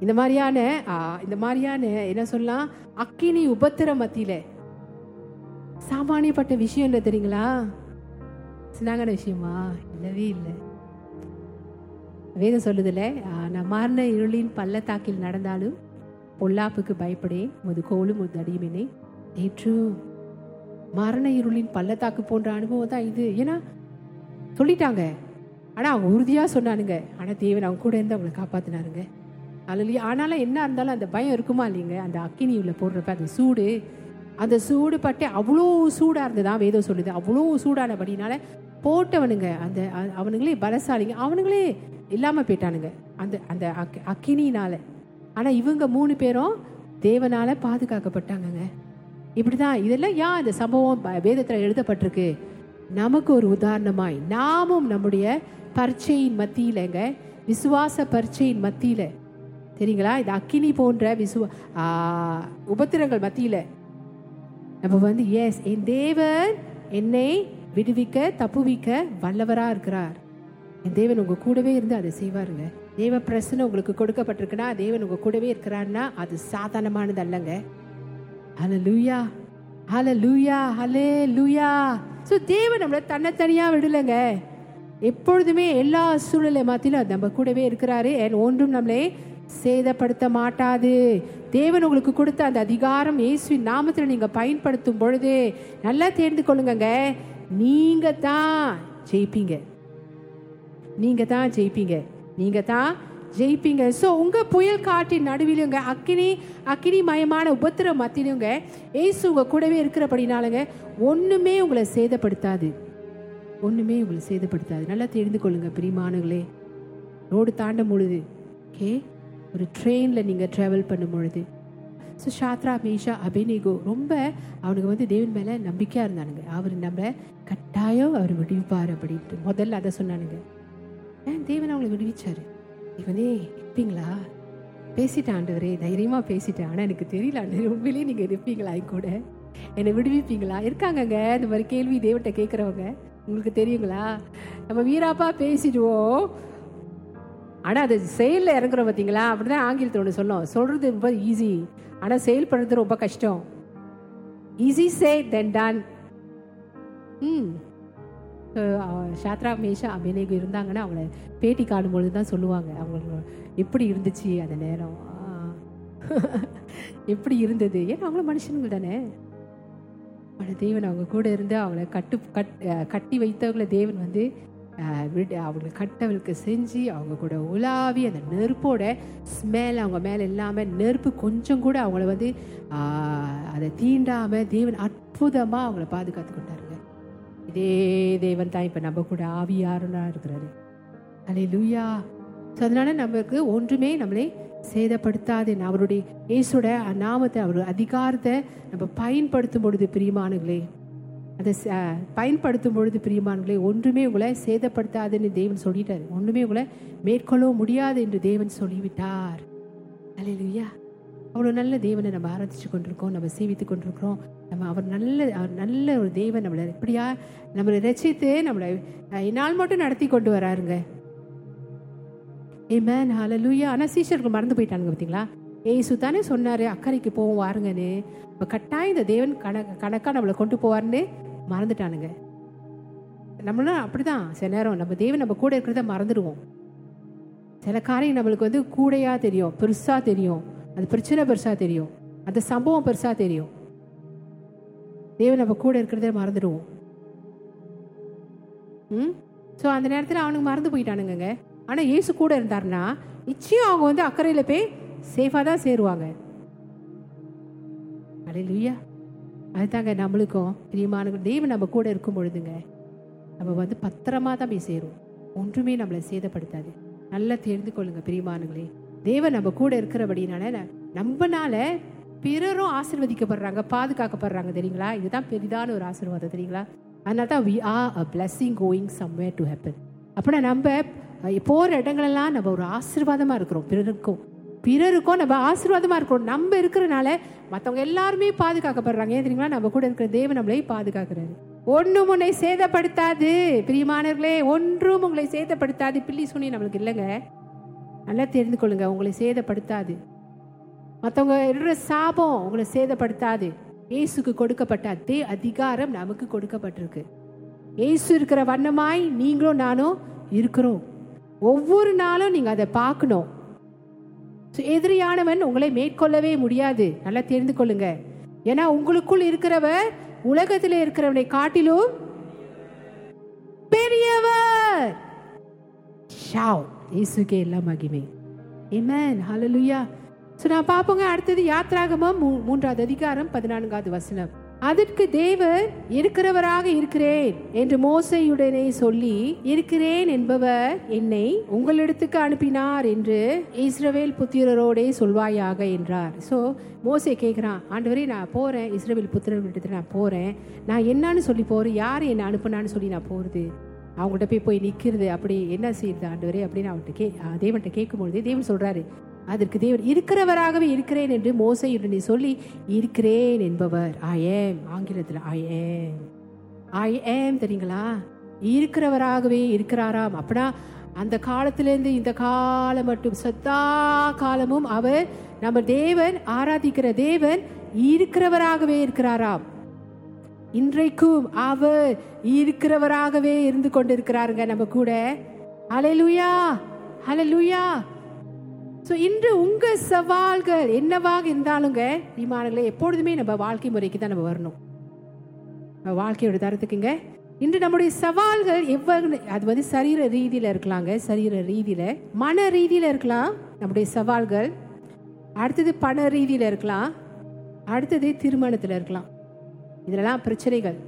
இந்த மாதிரியான இந்த மாதிரியான என்ன சொல்லலாம் அக்கினி உபத்திர மத்தியில சாமானியப்பட்ட விஷயம் இல்லை தெரியுங்களா? சின்னாங்கன விஷயமா? இல்லவே இல்லை. வேதம் சொல்லுதில்ல நான் மாறின இருளின் பள்ளத்தாக்கில் நடந்தாலும் பொல்லாப்புக்கு பயப்படேன் முது கோலும் முது அடியுமெனே ஏற்று மரண இருளின் பள்ளத்தாக்கு போன்ற அனுபவம் தான் இது. ஏன்னா சொல்லிட்டாங்க. ஆனால் அவங்க உறுதியாக சொன்னானுங்க. ஆனால் தேவன் அவங்க கூட இருந்து அவங்களை காப்பாத்தினாருங்க. அல்லையா ஆனாலும் என்ன இருந்தாலும் அந்த பயம் இருக்குமா இல்லைங்க? அந்த அக்கினி உள்ள போடுறப்ப அந்த சூடு. அந்த சூடு பட்டு அவ்வளோ சூடாக இருந்ததான் வேதம் சொல்லுது. அவ்வளோ சூடானபடினால போட்டவனுங்க அந்த அவனுங்களே பலசாலிங்க. அவனுங்களே இல்லாமல் போயிட்டானுங்க. அந்த அந்த அக்- அக்கினியினால. ஆனால் இவங்க மூணு பேரும் தேவனால பாதுகாக்கப்பட்டாங்கங்க. இப்படிதான். இதெல்லாம் ஏன் இந்த சம்பவம் வேதத்தில் எழுதப்பட்டிருக்கு? நமக்கு ஒரு உதாரணமாய் நாமும் நம்முடைய பரீட்சையின் மத்தியிலங்க விசுவாச பரீட்சையின் மத்தியில. சரிங்களா இந்த அக்கினி போன்ற விசுவ உபத்திரங்கள் மத்தியில. நம்ம வந்து எஸ் என் தேவன் என்னை விடுவிக்க தப்புவிக்க வல்லவரா இருக்கிறார். என் தேவன் உங்க கூடவே இருந்து அதை செய்வாருங்க. தேவ பிரசனை உங்களுக்கு கொடுக்கப்பட்டிருக்குன்னா தேவன் உங்க கூடவே இருக்கிறாருன்னா அது சாதாரணமானது அல்லங்க. ஹலலூயா ஹலலூயா ஹலே லூயா ஸோ தேவன் நம்மளை தன்னைத்தனியாக விடலைங்க. எப்பொழுதுமே எல்லா சூழ்நிலை மாத்திலும் நம்ம கூடவே இருக்கிறாரு. ஒன்றும் நம்மளே சேதப்படுத்த மாட்டாது. தேவன் உங்களுக்கு கொடுத்த அந்த அதிகாரம் இயேசுவின் நாமத்தில் நீங்க பயன்படுத்தும் பொழுது நல்லா தேர்ந்து கொள்ளுங்கங்க. நீங்க தான் ஜெயிப்பீங்க. நீங்க தான் ஜெயிப்பீங்க. நீங்க தான் ஜெயிப்பீங்க. ஸோ உங்கள் புயல் காட்டின் நடுவிலுங்க அக்கினி அக்கினி மயமான உபத்திர மத்தினுங்க ஏசு உங்கள் கூடவே இருக்கிறபடினாலங்க ஒன்றுமே உங்களை சேதப்படுத்தாது. ஒன்றுமே உங்களை சேதப்படுத்தாது. நல்லா தெரிந்து கொள்ளுங்க பிரியமானங்களே ரோடு தாண்டும் பொழுது ஓகே? ஒரு ட்ரெயினில் நீங்கள் ட்ராவல் பண்ணும் பொழுது. ஸோ ஷாத்ரா மேஷா அபினிகோ ரொம்ப அவனுக்கு வந்து தேவன் மேலே நம்பிக்கையாக இருந்தானுங்க. அவர் நம்ம கட்டாயம் அவர் விடுவிப்பார் அப்படின்ட்டு. முதல்ல அதை சொன்னானுங்க. ஏன் தேவன் அவங்களை விடுவிச்சாரு? இவனே இருப்பீங்களா? பேசிட்டேன் ஆண்டவரே தைரியமாக பேசிட்டேன். ஆனால் எனக்கு தெரியல ஆண்டவரே உண்மையிலேயே நீங்கள் இருப்பீங்களா? கூட. என்னை விடுவிப்பீங்களா? இருக்காங்கங்க இந்த மாதிரி கேள்வி தேவட்ட கேட்குறவங்க உங்களுக்கு தெரியுங்களா? நம்ம வீராப்பா பேசிடுவோம். ஆனால் அது செயலில் இறங்குறோம் பார்த்தீங்களா அப்படிதான் ஆங்கிலத்தில் ஒன்று சொன்னோம். சொல்கிறது ரொம்ப ஈஸி ஆனால் செயல் பண்ணுறது ரொம்ப கஷ்டம். ஈஸி சே தென் டன் ம். ஷாத்ரா மேஷா அபிநேகம் இருந்தாங்கன்னா அவங்கள பேட்டி காணும்பொழுது தான் சொல்லுவாங்க. அவங்களுக்கு எப்படி இருந்துச்சு அந்த நேரம்? எப்படி இருந்தது? ஏன்னா அவங்களும் மனுஷனுங்க தானே. அவளை தேவன் அவங்க கூட இருந்து அவங்கள கட்டு கட் கட்டி வைத்தவங்கள தேவன் வந்து விட அவங்களை கட்டவளுக்கு செஞ்சு அவங்க கூட உலாவி அந்த நெருப்போட ஸ்மெல் அவங்க மேலே இல்லாமல் நெருப்பு கொஞ்சம் கூட அவங்கள வந்து அதை தீண்டாமல் தேவன் அற்புதமாக அவங்கள பாதுகாத்து கொண்டாருங்க. இதே தேவன் தான் இப்போ நம்ம கூட ஆவியாருனா இருக்கிறாரு. அலே லூயா ஸோ அதனால நமக்கு ஒன்றுமே நம்மளை சேதப்படுத்தாது. அவருடைய இயேசுட நாமத்தை அவருடைய அதிகாரத்தை நம்ம பயன்படுத்தும் பொழுது பிரியமானுங்களே அதை பயன்படுத்தும் பொழுது பிரியமானங்களே ஒன்றுமே உங்களை சேதப்படுத்தாதுன்னு தேவன் சொல்லிட்டார். ஒன்றுமே உங்களை மேற்கொள்ளவும் முடியாது என்று தேவன் சொல்லிவிட்டார். அல்லேலூயா அவ்வளோ நல்ல தேவனை நம்ம ஆராதிச்சு கொண்டிருக்கோம் நம்ம சேவித்து கொண்டிருக்கிறோம். நம்ம அவர் நல்ல அவர் நல்ல ஒரு தேவன் நம்மளை இப்படியா நம்மளை ரசித்து நம்மளை அஹ், இந்நாள் மட்டும் நடத்தி கொண்டு வராருங்க. ஏமேன் லூயா ஆனால் சீஷர்கள் மறந்து போயிட்டானுங்க பார்த்தீங்களா? ஏசு தானே சொன்னார் அக்கறைக்கு போவோம் வாருங்கன்னு. இப்போ கட்டாயம் இந்த தேவன் கணக்கு கணக்காக நம்மளை கொண்டு போவார்னு மறந்துட்டானுங்க. நம்மளும் அப்படிதான். சில நேரம் நம்ம தேவன் நம்ம கூட இருக்கிறத மறந்துடுவோம். சில காரியம் நம்மளுக்கு வந்து கூடையாக தெரியும் பெருசாக தெரியும். அது பிரச்சனை பெருசாக தெரியும். அந்த சம்பவம் பெருசாக தெரியும். தேவன் நம்ம கூட இருக்கிறதே மறந்துடுவோம். ம்? ஸோ அந்த நேரத்தில் அவனுக்கு மறந்து போயிட்டானுங்க ஆனால் இயேசு கூட இருந்தாருன்னா நிச்சயம் அவங்க வந்து அக்கறையில் போய் சேஃபாக தான் சேருவாங்க. அலையிலுயா அதுதாங்க நம்மளுக்கும் பிரியமான தெய்வம் நம்ம கூட இருக்கும் பொழுதுங்க நம்ம வந்து பத்திரமா தான் போய் சேரும். ஒன்றுமே நம்மளை சேதப்படுத்தாது. நல்லா தெரிந்து கொள்ளுங்க பிரியமானங்களே தேவன் நம்ம கூட இருக்கிறபடினால நம்மனால பிறரும் ஆசிர்வதிக்கப்படுறாங்க பாதுகாக்கப்படுறாங்க தெரியுங்களா? இதுதான் பெரிதான ஒரு ஆசீர்வாதம் தெரியுங்களா? அதனால தான் we are a blessing going somewhere to happen அப்படின்னா நம்ம போகிற இடங்களெல்லாம் நம்ம ஒரு ஆசீர்வாதமாக இருக்கிறோம் பிறருக்கும். பிறருக்கும் நம்ம ஆசீர்வாதமாக இருக்கிறோம். நம்ம இருக்கிறனால மற்றவங்க எல்லாருமே பாதுகாக்கப்படுறாங்க. ஏன் தெரியுங்களா? நம்ம கூட இருக்கிற தேவன் நம்மளே பாதுகாக்கிறாரு. ஒன்றும் உன்னை சேதப்படுத்தாது பிரியமானவர்களே. ஒன்றும் உங்களை சேதப்படுத்தாது. பில்லி சுனி நம்மளுக்கு இல்லைங்க. நல்லா தெரிந்து கொள்ளுங்க உங்களை சேதப்படுத்தாது. மற்றவங்க இருக்கிற சாபம் உங்களை சேதப்படுத்தாது. இயேசுக்கு கொடுக்கப்பட்ட அதே அதிகாரம் நமக்கு கொடுக்கப்பட்டிருக்கு. இயேசு இருக்கிற வண்ணமாய் நீங்களும் நானும் இருக்கிறோம். ஒவ்வொரு நாளும் நீங்க அதை பார்க்கணும். எதிரியானவன் உங்களை மேற்கொள்ளவே முடியாது. நல்லா தெரிந்து கொள்ளுங்க ஏன்னா உங்களுக்குள் இருக்கிறவர் உலகத்தில் இருக்கிறவனை காட்டிலும் பெரியவர். ஷாவ். இயேசுக்கே எல்லாம் மகிமை. ஏமேன் ஹலலுயா ஸோ நான் பார்ப்போங்க அடுத்தது யாத்ராகமம் மூ- மூன்றாவது அதிகாரம் பதினான்காவது வசனம். அதற்கு தேவர் இருக்கிறவராக இருக்கிறேன் என்று மோசையுடனே சொல்லி இருக்கிறேன் என்பவர் என்னை உங்களிடத்துக்கு அனுப்பினார் என்று இஸ்ரவேல் புத்திரரோடே சொல்வாயாக என்றார். ஸோ மோசை கேட்குறான் ஆண்டவரே நான் போகிறேன் இஸ்ரவேல் புத்திரர்களிடத்துல நான் போகிறேன் நான் என்னன்னு சொல்லி போகிறேன் யார் என்னை அனுப்புனான்னு சொல்லி நான் போகிறது அவங்கள்ட்ட போய் போய் நிற்கிறது அப்படி என்ன செய்யுது ஆண்டவரே அப்படின்னு அவன்கிட்ட கே தேவன்கிட்ட கேட்கும்பொழுது தேவன் சொல்கிறாரு அதற்கு தேவன் இருக்கிறவராகவே இருக்கிறேன் என்று மோசையுடனே சொல்லி இருக்கிறேன் என்பவர். ஐ ஏம் ஆங்கிலத்தில் ஐ ஏம் ஐ ஏம் தெரியுங்களா? இருக்கிறவராகவே இருக்கிறாராம். அப்படின்னா அந்த காலத்திலேருந்து இந்த காலம் மட்டும் சத்தா காலமும் அவர் நம்ம தேவன் ஆராதிக்கிற தேவன் இருக்கிறவராகவே இருக்கிறாராம். இன்றைக்கும் அவர் இருக்கிறவராகவே இருந்து கொண்டிருக்கிறாருங்க நம்ம கூட. ஹalleluya ஹalleluya ஸோ இன்று உங்க சவால்கள் என்னவாக இருந்தாலுங்க விமானங்களே எப்பொழுதுமே நம்ம வாழ்க்கை முறைக்கு தான் நம்ம வரணும். நம்ம வாழ்க்கையோட தரத்துக்குங்க இன்று நம்முடைய சவால்கள் எவ்வளவு அது வந்து சரீர ரீதியில் இருக்கலாங்க சரீர ரீதியில். மன ரீதியில் இருக்கலாம் நம்முடைய சவால்கள். அடுத்தது பண ரீதியில் இருக்கலாம் அடுத்தது திருமணத்தில் இருக்கலாம். இதெல்லாம் பிரச்சனைகள்.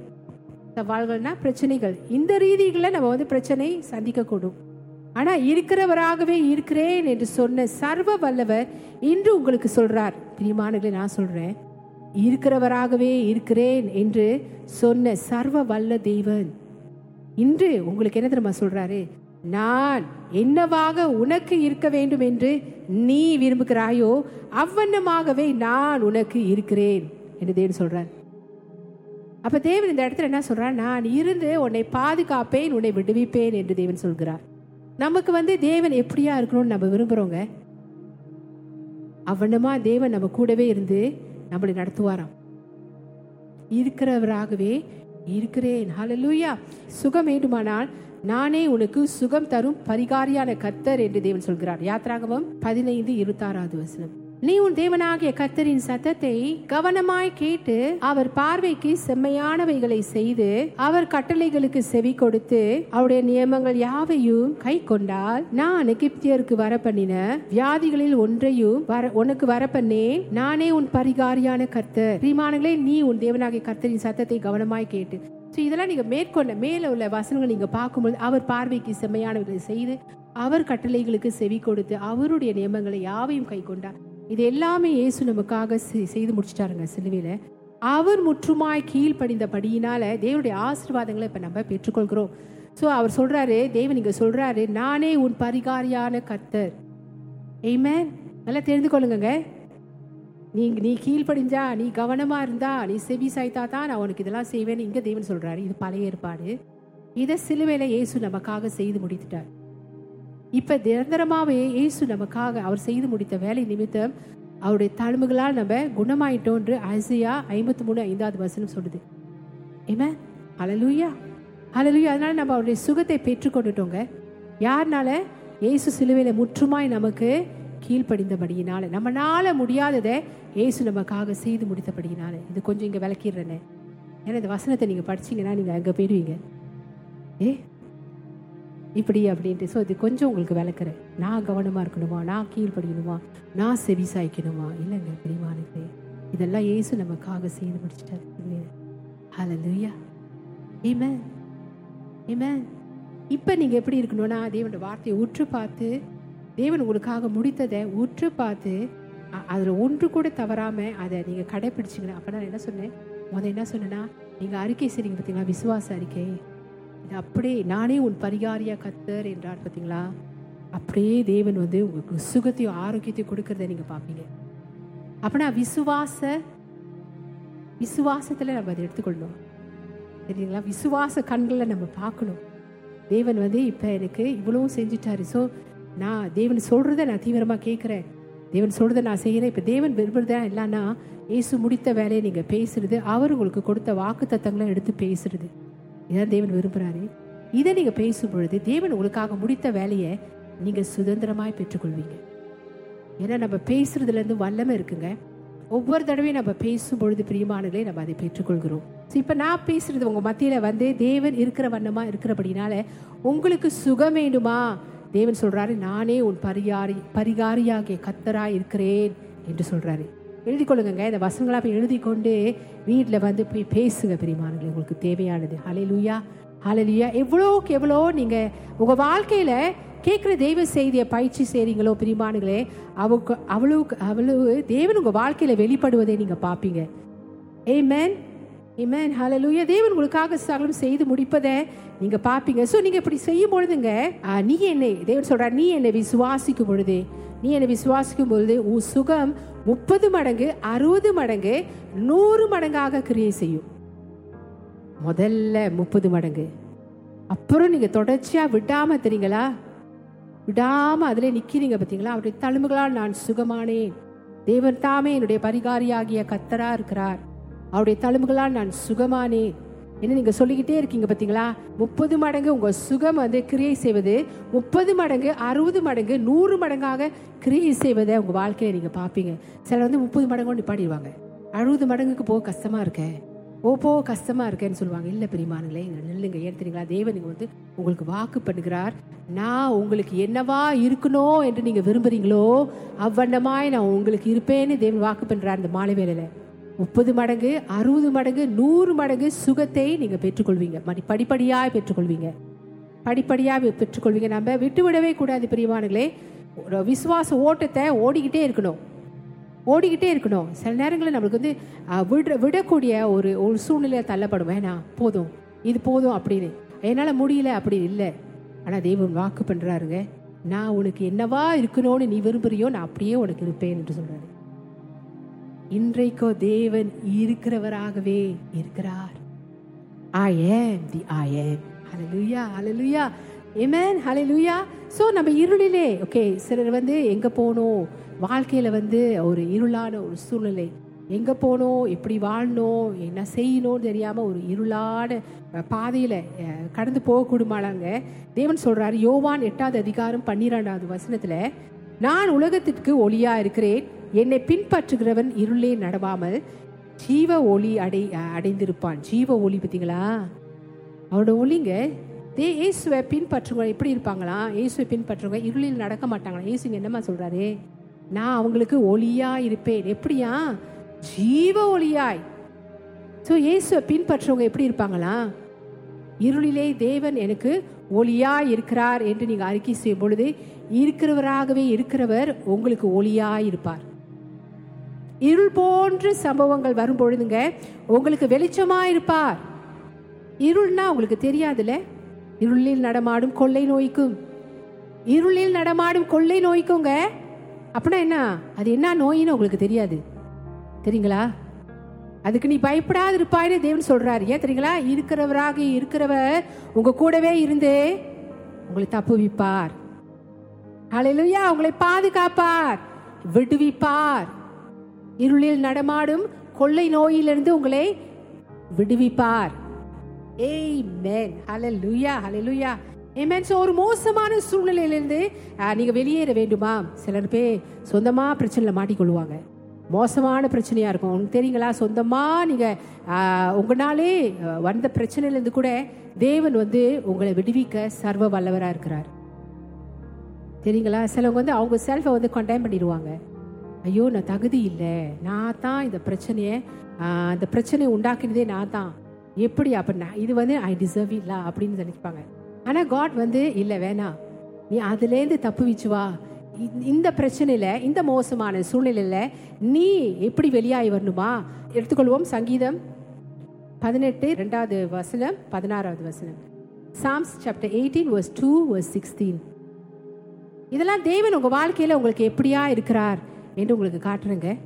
சவால்கள்னா பிரச்சனைகள். இந்த ரீதிகளை நம்ம வந்து பிரச்சனை சந்திக்கக்கூடும். ஆனா இருக்கிறவராகவே இருக்கிறேன் என்று சொன்ன சர்வ வல்லவர் இன்று உங்களுக்கு சொல்றார். பிரியமானங்களை நான் சொல்றேன். இருக்கிறவராகவே இருக்கிறேன் என்று சொன்ன சர்வ வல்ல தெய்வன் இன்று உங்களுக்கு என்ன தெரியுமா சொல்றாரு? நான் என்னவாக உனக்கு இருக்க வேண்டும் என்று நீ விரும்புகிறாயோ அவ்வண்ணமாகவே நான் உனக்கு இருக்கிறேன் என்று தேவன் சொல்றார். அப்போ தேவன் இந்த இடத்துல என்ன சொல்றார்? நான் இருந்து உன்னை பாதுகாப்பேன் உன்னை விடுவிப்பேன் என்று தேவன் சொல்கிறார். நமக்கு வந்து தேவன் எப்படியா இருக்கணும்னு நம்ம விரும்புறோங்க? அவனமா தேவன் நம்ம கூடவே இருந்து நம்மளை நடத்துவாராம். இருக்கிறவராகவே இருக்கிறேன். ஹலலூயா சுகம் வேண்டுமானால் நானே உனக்கு சுகம் தரும் பரிகாரியான கத்தர் என்று தேவன் சொல்கிறார். யாத்ராகமம் பதினைந்து இருபத்தாறாவது வசனம். நீ உன் தேவனாகிய கர்த்தரின் சத்தத்தை கவனமாய் கேட்டு அவர் பார்வைக்கு செம்மையானவைகளை செய்து அவர் கட்டளைகளுக்கு செவி கொடுத்து அவருடைய நியமங்கள் யாவையும் கை கொண்டால் நான் எகிப்தியருக்கு வர பண்ணின வியாதிகளில் ஒன்றையும் வர உனக்கு வர பண்ணேன் நானே உன் பரிகாரியான கர்த்தர். பிரிமானங்களே நீ உன் தேவனாகிய கர்த்தரின் சத்தத்தை கவனமாய் கேட்டு. ஸோ இதெல்லாம் நீங்க மேற்கொண்ட மேல உள்ள வசனங்கள் நீங்க பார்க்கும்போது அவர் பார்வைக்கு செம்மையானவர்களை செய்து அவர் கட்டளைகளுக்கு செவி கொடுத்து அவருடைய நியமங்களை யாவையும் கை கொண்டார். இது எல்லாமே இயேசு நமக்காக செ- செய்து முடிச்சிட்டாருங்க சிலுவையில். அவர் முற்றுமாய் கீழ்ப்படிந்தபடியினால தேவனுடைய ஆசீர்வாதங்களை இப்போ நம்ம பெற்றுக்கொள்கிறோம். ஸோ அவர் சொல்கிறாரு தேவன் இங்கே சொல்கிறாரு நானே உன் பரிகாரியான கர்த்தர். எய்மே நல்லா தெரிந்து கொள்ளுங்க நீ நீ கீழ்ப்படிஞ்சா நீ கவனமாக இருந்தா நீ செவி சாய்த்தா தான் நான் உனக்கு இதெல்லாம் செய்வேன்னு இங்கே தேவன் சொல்கிறாரு இது பழைய ஏற்பாடு. இதை சிலுவையில் இயேசு நமக்காக செய்து முடித்துட்டார். இப்ப நிரந்தரமாவே இயேசு நமக்காக அவர் செய்து முடித்த வேலை நிமித்தம் அவருடைய தழும்புகளால் நம்ம குணமாயிட்டோன்று ஐசியா ஐம்பத்தி மூணு ஐந்தாவது வசனம் சொல்லுது. ஏமே அலலூயா அலலூயா அதனால நம்ம அவருடைய சுகத்தை பெற்றுக்கொண்டுட்டோங்க. யாருனால? இயேசு சிலுவையில முற்றுமாய் நமக்கு கீழ்ப்படிந்தபடியினால. நம்மளால முடியாததை இயேசு நமக்காக செய்து முடித்தபடியினால. இது கொஞ்சம் இங்கே விளக்கிடுறேனே. ஏன்னா இந்த வசனத்தை நீங்கள் படிச்சீங்கன்னா நீங்கள் அங்கே போயிடுவீங்க. ஏ? இப்படி அப்படின்ட்டு. ஸோ இது கொஞ்சம் உங்களுக்கு விளக்குறேன். நான் கவனமாக இருக்கணுமா? நான் கீழ்ப்படியணுமா? நான் செவி சாய்க்கணுமா இல்லைங்க பிரிவானுக்கு இதெல்லாம் ஏசு நமக்காக செய்து முடிச்சிட்டாரு. லூயா ஏமே ஏமே இப்போ நீங்கள் எப்படி இருக்கணும்னா தேவனோட வார்த்தையை உற்று பார்த்து தேவன் உங்களுக்காக முடித்ததை உற்று பார்த்து அதில் ஒன்று கூட தவறாமல் அதை நீங்கள் கடைப்பிடிச்சிங்கன்னா அப்போ நான் என்ன சொன்னேன்? முதல் என்ன சொன்னேன்னா நீங்கள் அறிக்கை செய்றீங்க பார்த்தீங்களா? விசுவாச அறிக்கை. இது அப்படியே நானே உன் பரிகாரியா கத்தர் என்றார் பார்த்தீங்களா? அப்படியே தேவன் வந்து உங்களுக்கு சுகத்தையும் ஆரோக்கியத்தையும் கொடுக்கறத நீங்க பார்ப்பீங்க. அப்படின்னா விசுவாச விசுவாசத்துல நம்ம அதை எடுத்துக்கொள்ளணும். சரிங்களா? விசுவாச கண்களில் நம்ம பார்க்கணும். தேவன் வந்து இப்போ எனக்கு இவ்வளவும் செஞ்சுட்டாரு. ஸோ நான் தேவன் சொல்கிறத நான் தீவிரமாக கேட்குறேன். தேவன் சொல்கிறத நான் செய்கிறேன். இப்போ தேவன் விரும்புறதா இல்லைன்னா இயேசு முடித்த வேலையை நீங்கள் பேசுறது அவர் உங்களுக்கு கொடுத்த வாக்கு தத்தங்களை எடுத்து பேசுறது. இதான் தேவன் விரும்புகிறாரு இதை நீங்கள் பேசும் பொழுது தேவன் உங்களுக்காக முடித்த வேலையை நீங்கள் சுதந்திரமாய் பெற்றுக்கொள்வீங்க. ஏன்னா நம்ம பேசுறதுலேருந்து வல்லமை இருக்குங்க. ஒவ்வொரு தடவையும் நம்ம பேசும் பொழுது பிரியமானங்களே நம்ம அதை பெற்றுக்கொள்கிறோம். ஸோ இப்போ நான் பேசுறது உங்கள் மத்தியில் வந்து தேவன் இருக்கிற வண்ணமாக இருக்கிறபடினால உங்களுக்கு சுகம் வேண்டுமா? தேவன் சொல்கிறாரு நானே உன் பரிகாரி பரிகாரியாகிய கத்தராக இருக்கிறேன் என்று சொல்கிறாரு எழுதி கொள்ளுங்க இந்த வசனங்களா போய் எழுதி கொண்டு வீட்டில் வந்து போய் பேசுங்க பெரியமானங்களே உங்களுக்கு தேவையானது. ஹalleluya ஹalleluya. எவ்வளோக்கு எவ்வளோ நீங்கள் உங்கள் வாழ்க்கையில் கேட்குற தெய்வ செய்தியை பயிற்சி செய்கிறீங்களோ பிரிமானுங்களே அவளுக்கு அவ்வளவுக்கு அவ்வளவு தேவன் உங்கள் வாழ்க்கையில் வெளிப்படுவதை நீங்கள் பார்ப்பீங்க. ஏமேன் Amen. Hallelujah. தேவன் உங்களுக்காக சகலம் செய்து முடிப்பதை நீங்க பாப்பீங்க ஸோ நீங்க இப்படி செய்யும் பொழுதுங்க நீ என்னை தேவன் சொல்றார் நீ என்னை விசுவாசிக்கும் பொழுது நீ என்னை விசுவாசிக்கும் பொழுது உன் சுகம் முப்பது மடங்கு அறுபது மடங்கு நூறு மடங்காக கிரியை செய்யும். முதல்ல முப்பது மடங்கு. அப்புறம் நீங்க தொடர்ச்சியா விடாம தெரியுங்களா? விடாம அதுல நிக்கிறீங்க பாத்தீங்களா? அவருடைய தழும்புகளால் நான் சுகமானேன். தேவன் தாமே என்னுடைய பரிகாரியாகிய கத்தரா இருக்கிறார். அவருடைய தழும்புகளால் நான் சுகமானேன் என்ன நீங்க சொல்லிக்கிட்டே இருக்கீங்க பாத்தீங்களா? முப்பது மடங்கு உங்க சுகம் வந்து கிரியை செய்வது முப்பது மடங்கு அறுபது மடங்கு நூறு மடங்காக கிரியை செய்வதை உங்க வாழ்க்கையில நீங்க பாப்பீங்க. சிலர் வந்து முப்பது மடங்கு நிப்பாடிடுவாங்க அறுபது மடங்குக்கு போக கஷ்டமா இருக்கே? ஓ போ கஷ்டமா இருக்கேன்னு சொல்லுவாங்க. இல்ல பெரியமானுங்களே இங்க நில்லுங்க ஏன் தெரியுங்களா தேவன் நீங்க வந்து உங்களுக்கு வாக்கு பண்ணுகிறார். நான் உங்களுக்கு என்னவா இருக்கணும் என்று நீங்க விரும்புறீங்களோ அவ்வண்ணமாய் நான் உங்களுக்கு இருப்பேன்னு தேவன் வாக்கு பண்றார் இந்த மாலை வேளையில. முப்பது மடங்கு அறுபது மடங்கு நூறு மடங்கு சுகத்தை நீங்க பெற்றுக்கொள்வீங்க. படிப்படியாக பெற்றுக்கொள்வீங்க. படிப்படியாக பெற்றுக்கொள்வீங்க. நம்ம விட்டுவிடவே கூடாது பிரியமானங்களே ஒரு விசுவாச ஓட்டத்தை ஓடிக்கிட்டே இருக்கணும். ஓடிக்கிட்டே இருக்கணும். சில நேரங்களில் நம்மளுக்கு வந்து விட விடக்கூடிய ஒரு ஒரு சூழ்நிலையை தள்ளப்படும். வேணாம் போதும். இது போதும் அப்படின்னு. என்னால் முடியல அப்படி இல்லை. ஆனால் தெய்வம் வாக்கு பண்ணுறாருங்க நான் உனக்கு என்னவா இருக்கணும்னு நீ விரும்புறியோ நான் அப்படியே உனக்கு இருப்பேன் என்று சொல்கிறாரு இன்றைக்கோ தேவன் இருக்கிறவராகவே இருக்கிறார். I am the I am Hallelujah, hallelujah. Amen, hallelujah. So நம்ம இருளிலே ஓகே சிலர் வந்து எங்கே போகணும் வாழ்க்கையில் வந்து ஒரு இருளான ஒரு சூழ்நிலை. எங்கே போகணும் எப்படி வாழணும் என்ன செய்யணும்னு தெரியாமல் ஒரு இருளான பாதையில் கடந்து போகக்கூடுமானாங்க தேவன் சொல்கிறார் யோவான் எட்டாவது அதிகாரம் பன்னிரெண்டாவது வசனத்தில் நான் உலகத்திற்கு ஒளியாக இருக்கிறேன் என்னை பின்பற்றுகிறவன் இருளே நடவாமல் ஜீவ ஒளி அடை அடைந்திருப்பான். ஜீவ ஒளி பார்த்தீங்களா? அவரோட ஒளிங்க தே இயேசுவை பின்பற்றுவங்க எப்படி இருப்பாங்களா? இயேசுவை பின்பற்றுவங்க இருளில் நடக்க மாட்டாங்களா? இயேசுங்க என்னம்மா சொல்கிறாரு நான் அவங்களுக்கு ஒளியா இருப்பேன். எப்படியா? ஜீவ ஒளியாய். ஸோ இயேசுவை பின்பற்றுவங்க எப்படி இருப்பாங்களா? இருளிலே தேவன் எனக்கு ஒளியா இருக்கிறார் என்று நீங்கள் அறிக்கை செய்யும் பொழுது இருக்கிறவராகவே இருக்கிறவர் உங்களுக்கு ஒளியாய் இருப்பார். இருள் போன்ற சம்பவங்கள் வரும் பொழுதுங்க உங்களுக்கு வெளிச்சமா இருப்பார். இருள்னா உங்களுக்கு தெரியாதுல்ல? இருளில் நடமாடும் கொள்ளை நோய்க்கும். இருளில் நடமாடும் கொள்ளை நோய்க்குங்க. அப்படின்னா என்ன? அது என்ன நோயின்னு உங்களுக்கு தெரியாது. தெரியுங்களா? அதுக்கு நீ பயப்படாது இருப்பாய்னு தேவன் சொல்றாரு. ஏன் தெரியுங்களா? இருக்கிறவராக இருக்கிறவர் உங்க கூடவே இருந்து உங்களை தப்புவிப்பார். ஹalleluya உங்களை பாதுகாப்பார். விடுவிப்பார். இருளில் நடமாடும் கொள்ளை நோயிலிருந்து உங்களை விடுவிப்பார் Amen. Hallelujah. Hallelujah. Amen. So ஒரு மோசமான சூழ்நிலையிலிருந்து நீங்கள் நீங்க வெளியேற வேண்டுமா சிலர் பேர் சொந்தமா பிரச்சனையில மாட்டிக்கொள்வாங்க மோசமான பிரச்சனையா இருக்கும் உங்களுக்கு தெரியுங்களா சொந்தமா நீங்க உங்களாலே வந்த பிரச்சனையிலிருந்து கூட தேவன் வந்து உங்களை விடுவிக்க சர்வ வல்லவரா இருக்கிறார் தெரியுங்களா சிலவங்க வந்து அவங்க செல்ஃபை வந்து கண்டெய்ன் பண்ணிடுவாங்க ஐயோ நான் தகுதி இல்லை. நான் தான் இந்த பிரச்சனையை அந்த இந்த பிரச்சனையை உண்டாக்கினதே நான் தான். எப்படி அப்படின்னா இது வந்து ஐ டிசர்வ் இல்லை அப்படின்னு நினைப்பாங்க. ஆனால் காட் வந்து இல்லை வேணாம். நீ அதுலேருந்து தப்புவிச்சு வா. இந்த- பிரச்சனையில் இந்த மோசமான சூழ்நிலையில் நீ எப்படி வெளியாகி வரணுமா? எடுத்துக்கொள்வோம். சங்கீதம் பதினெட்டு ரெண்டாவது வசனம் பதினாறாவது வசனம். Psalms chapter eighteen verse two verse sixteen இதெல்லாம் தேவன் உங்கள் வாழ்க்கையில் உங்களுக்கு எப்படியா இருக்கிறார்? என்று உங்களுக்கு காட்டுறேங்க.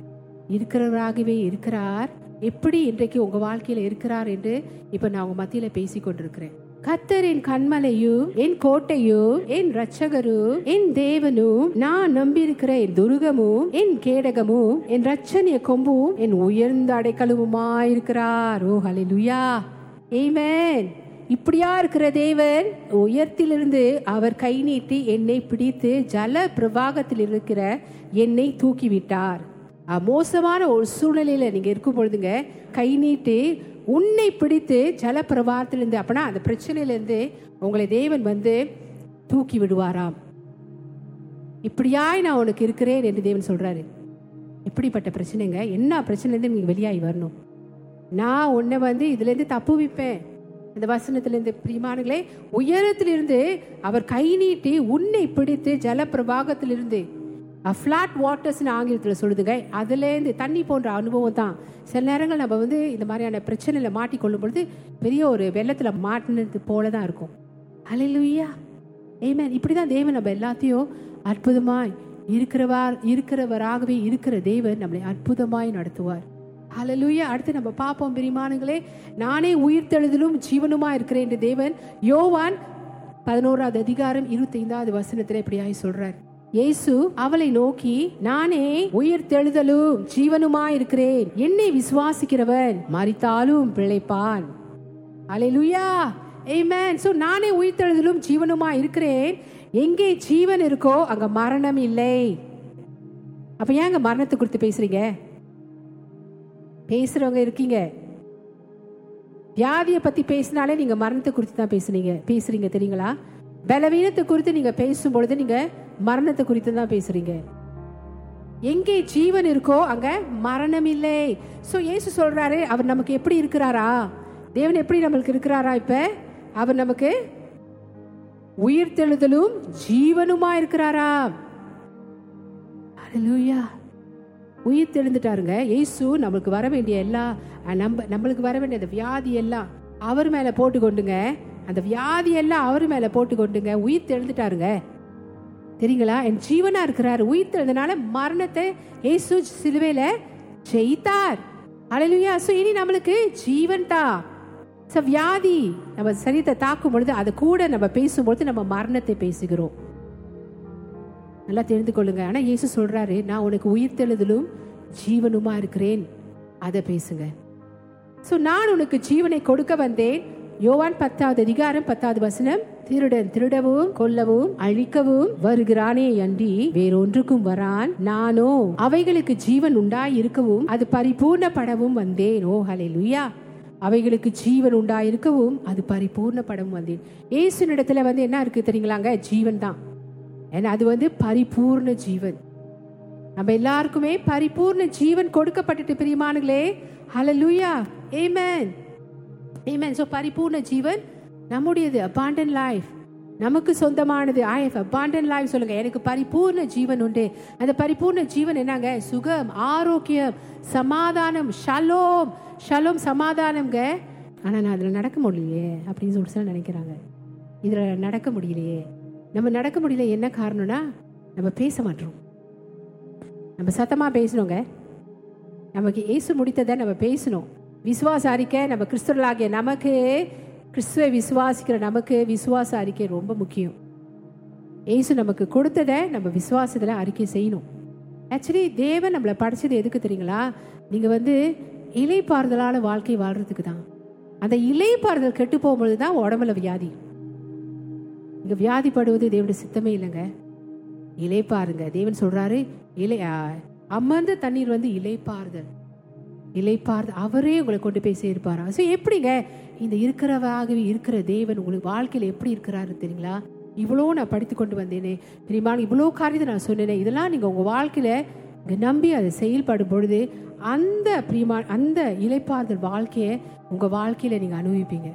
இருக்கிறவராகவே இருக்கிறார். எப்படி இன்றைக்கு உங்க வாழ்க்கையில இருக்கிறார் என்று இப்ப நான் உங்க மத்தியில பேசி கொண்டிருக்கிறேன். கத்தர் என் கண்மலையும் என் கோட்டையும் என் ரட்சகரும் என் தேவனும் நான் நம்பியிருக்கிற என் துருகமும் என் கேடகமும் என் ரட்சணிய கொம்பும் என் உயர்ந்த அடைக்கலவுமாயிருக்கிறார் ஓ ஹலிலுயா ஏமேன் இப்படியா இருக்கிற தேவன் உயர்த்திலிருந்து அவர் கை நீட்டி என்னை பிடித்து ஜல பிரவாகத்தில் இருக்கிற என்னை தூக்கி விட்டார் மோசமான ஒரு சூழ்நிலையில நீங்க இருக்கும் பொழுதுங்க கை நீட்டி உன்னை பிடித்து ஜல பிரவாகத்திலிருந்து அப்படின்னா அந்த பிரச்சனையிலிருந்து உங்களை தேவன் வந்து தூக்கி விடுவாராம். இப்படியாய் நான் உனக்கு இருக்கிறேன் என்று தேவன் சொல்றாரு. இப்படிப்பட்ட பிரச்சனைங்க என்ன பிரச்சனைலேருந்து நீங்கள் வெளியாகி வரணும்? நான் உன்னை வந்து இதுலேருந்து தப்புவிப்பேன். இந்த வசனத்திலிருந்து பிரியமானங்களே உயரத்திலிருந்து அவர் கை நீட்டி உன்னை பிடித்து ஜல பிரபாகத்திலிருந்து ஃப்ளாட் வாட்டர்ஸ்னு ஆங்கிலத்தில் சொல்லுதுங்க. அதுலேருந்து தண்ணி போன்ற அனுபவம் தான். சில நேரங்கள் நம்ம வந்து இந்த மாதிரியான பிரச்சனையில் மாட்டிக்கொள்ளும் பொழுது பெரிய ஒரு வெள்ளத்தில் மாட்டினது போல தான் இருக்கும். அலையிலுயா ஏமேன் இப்படி தான் தேவன் நம்ம எல்லாத்தையும் அற்புதமாய் இருக்கிறவா இருக்கிறவராகவே இருக்கிற தேவன் நம்மளை அற்புதமாய் நடத்துவார். அலலுயா அடுத்து நம்ம பார்ப்போம் பிரிமானங்களே. நானே உயிர்த்தெழுதலும் ஜீவனுமா இருக்கிறேன் என்று தேவன் யோவான் பதினோராவது அதிகாரம் இருபத்தைந்தாவது வசனத்தில் இப்படியாய் சொல்றார். இயேசு அவளை நோக்கி நானே உயிர் தெழுதலும் ஜீவனுமா இருக்கிறேன். என்னை விசுவாசிக்கிறவன் மறித்தாலும் பிழைப்பான். அலைலுயா ஏமேன் ஸோ நானே உயிர்த்தெழுதலும் ஜீவனுமா இருக்கிறேன். எங்கே ஜீவன் இருக்கோ அங்க மரணம் இல்லை. அப்ப ஏங்க மரணத்தை குறித்து பேசுறீங்க? பேசுறவங்க இருக்கீங்க. வியாதியை பத்தி பேசினாலே நீங்க மரணத்தை குறித்து தான் பேசுனீங்க. பேசுறீங்க தெரியுங்களா? பலவீனத்தை குறித்து நீங்க பேசும் பொழுது நீங்க மரணத்தை குறித்து தான் பேசுறீங்க. எங்கே ஜீவன் இருக்கோ அங்க மரணம் இல்லை. சோ ஏசு சொல்றாரு அவர் நமக்கு எப்படி இருக்கிறாரா? தேவன் எப்படி நம்மளுக்கு இருக்கிறாரா இப்ப? அவர் நமக்கு உயிர் தெழுதலும் ஜீவனுமா இருக்கிறாரா? ஹalleluya உயிர் தெளிந்துட்டாருங்க ஏசு நம்மளுக்கு வர வேண்டிய எல்லா நம்ம நம்மளுக்கு வர வேண்டிய அந்த வியாதி எல்லாம் அவர் மேல போட்டு கொண்டுங்க அந்த வியாதி எல்லாம் அவர் மேல போட்டு கொண்டுங்க உயிர் தெழுந்துட்டாருங்க தெரியுங்களா? என் ஜீவனா இருக்கிறாரு. உயிர் தெழுந்தனால மரணத்தை ஏசு சிலுவையில ஜெயித்தார். அழலுயா சோ இனி நம்மளுக்கு ஜீவன் தான் வியாதி நம்ம சரீரத்தை தாக்கும் பொழுது அது கூட நம்ம பேசும்பொழுது நம்ம மரணத்தை பேசுகிறோம். நல்லா தெரிந்து கொள்ளுங்க. ஆனால் இயேசு சொல்றாரு நான் உனக்கு உயிர்த்தெழுதலும் ஜீவனுமா இருக்கிறேன். அதை பேசுங்க. ஸோ நான் உனக்கு ஜீவனை கொடுக்க வந்தேன். யோவான் பத்தாவது அதிகாரம் பத்தாவது வசனம் திருடன் திருடவும் கொல்லவும் அழிக்கவும் வருகிறானே அன்றி வேறொன்றுக்கும் வரான் நானோ. அவைகளுக்கு ஜீவன் உண்டாய் இருக்கவும் அது பரிபூர்ணப்படவும் வந்தேன். ஓ ஹalleluya. அவைகளுக்கு ஜீவன் உண்டாயிருக்கவும் அது பரிபூர்ணப்படவும் வந்தேன். இயேசுனிடத்துல வந்து என்ன இருக்கு தெரியுங்களாங்க? ஜீவன் தான். ஏன்னா அது வந்து பரிபூர்ண ஜீவன். நம்ம எல்லாருக்குமே பரிபூர்ண ஜீவன் கொடுக்கப்பட்டுட்டு பிரியமானுங்களே ஹalleluya ஏமேன் ஏமேன் ஸோ பரிபூர்ண ஜீவன் நம்முடையது அபாண்டன் லைஃப் நமக்கு சொந்தமானது. ஐ ஹவ் அபாண்டன் லைஃப் சொல்லுங்க. எனக்கு பரிபூர்ண ஜீவன் உண்டு. அந்த பரிபூர்ண ஜீவன் என்னங்க? சுகம் ஆரோக்கியம் சமாதானம் ஷலோம் ஷலோம் சமாதானம்ங்க. ஆனால் நான் அதில் நடக்க முடியலையே அப்படின்னு சொல்லி சொல்ல நினைக்கிறாங்க. இதில் நடக்க முடியலையே. நம்ம நடக்க முடியல என்ன காரணம்னா நம்ம பேச மாட்டோம். நம்ம சத்தமாக பேசணுங்க. நமக்கு ஏசு முடித்ததை நம்ம பேசணும். விசுவாச அறிக்கை நம்ம கிறிஸ்தவர்களாகிய நமக்கு கிறிஸ்துவை விசுவாசிக்கிற நமக்கு விசுவாச அறிக்கை ரொம்ப முக்கியம். ஏசு நமக்கு கொடுத்ததை நம்ம விசுவாசத்தில் அறிக்கை செய்யணும். ஆக்சுவலி தேவன் நம்மளை படைச்சது எதுக்கு தெரியுங்களா? நீங்கள் வந்து இலைப்பாறுதலான வாழ்க்கை வாழ்கிறதுக்கு தான் அந்த இலைப்பாறுதல் கெட்டு போகும்பொழுது தான் உடம்புல வியாதி. இங்க வியாதிப்படுவது தேவனுடைய சித்தமே இல்லைங்க. இலைப்பாருங்க தேவன் சொல்றாரு இலை ஆ, அமர்ந்த தண்ணீர் வந்து இலைப்பாறுதல் இலைப்பாறுதல் அவரே உங்களை கொண்டு போய் சேர்ப்பாரா? ஸோ எப்படிங்க இந்த இருக்கிறவாகவே இருக்கிற தேவன் உங்களுக்கு வாழ்க்கையில் எப்படி இருக்கிறாரு தெரியுங்களா? இவ்வளோ நான் படித்து கொண்டு வந்தேனே. தெரியுமா? இவ்வளோ காரியத்தை நான் சொன்னேனே. இதெல்லாம் நீங்கள் உங்கள் வாழ்க்கையில் நம்பி அதை செயல்படும் பொழுது அந்த பிரியமா அந்த இலைப்பாறுதல் வாழ்க்கையை உங்கள் வாழ்க்கையில் நீங்கள் அனுபவிப்பீங்க.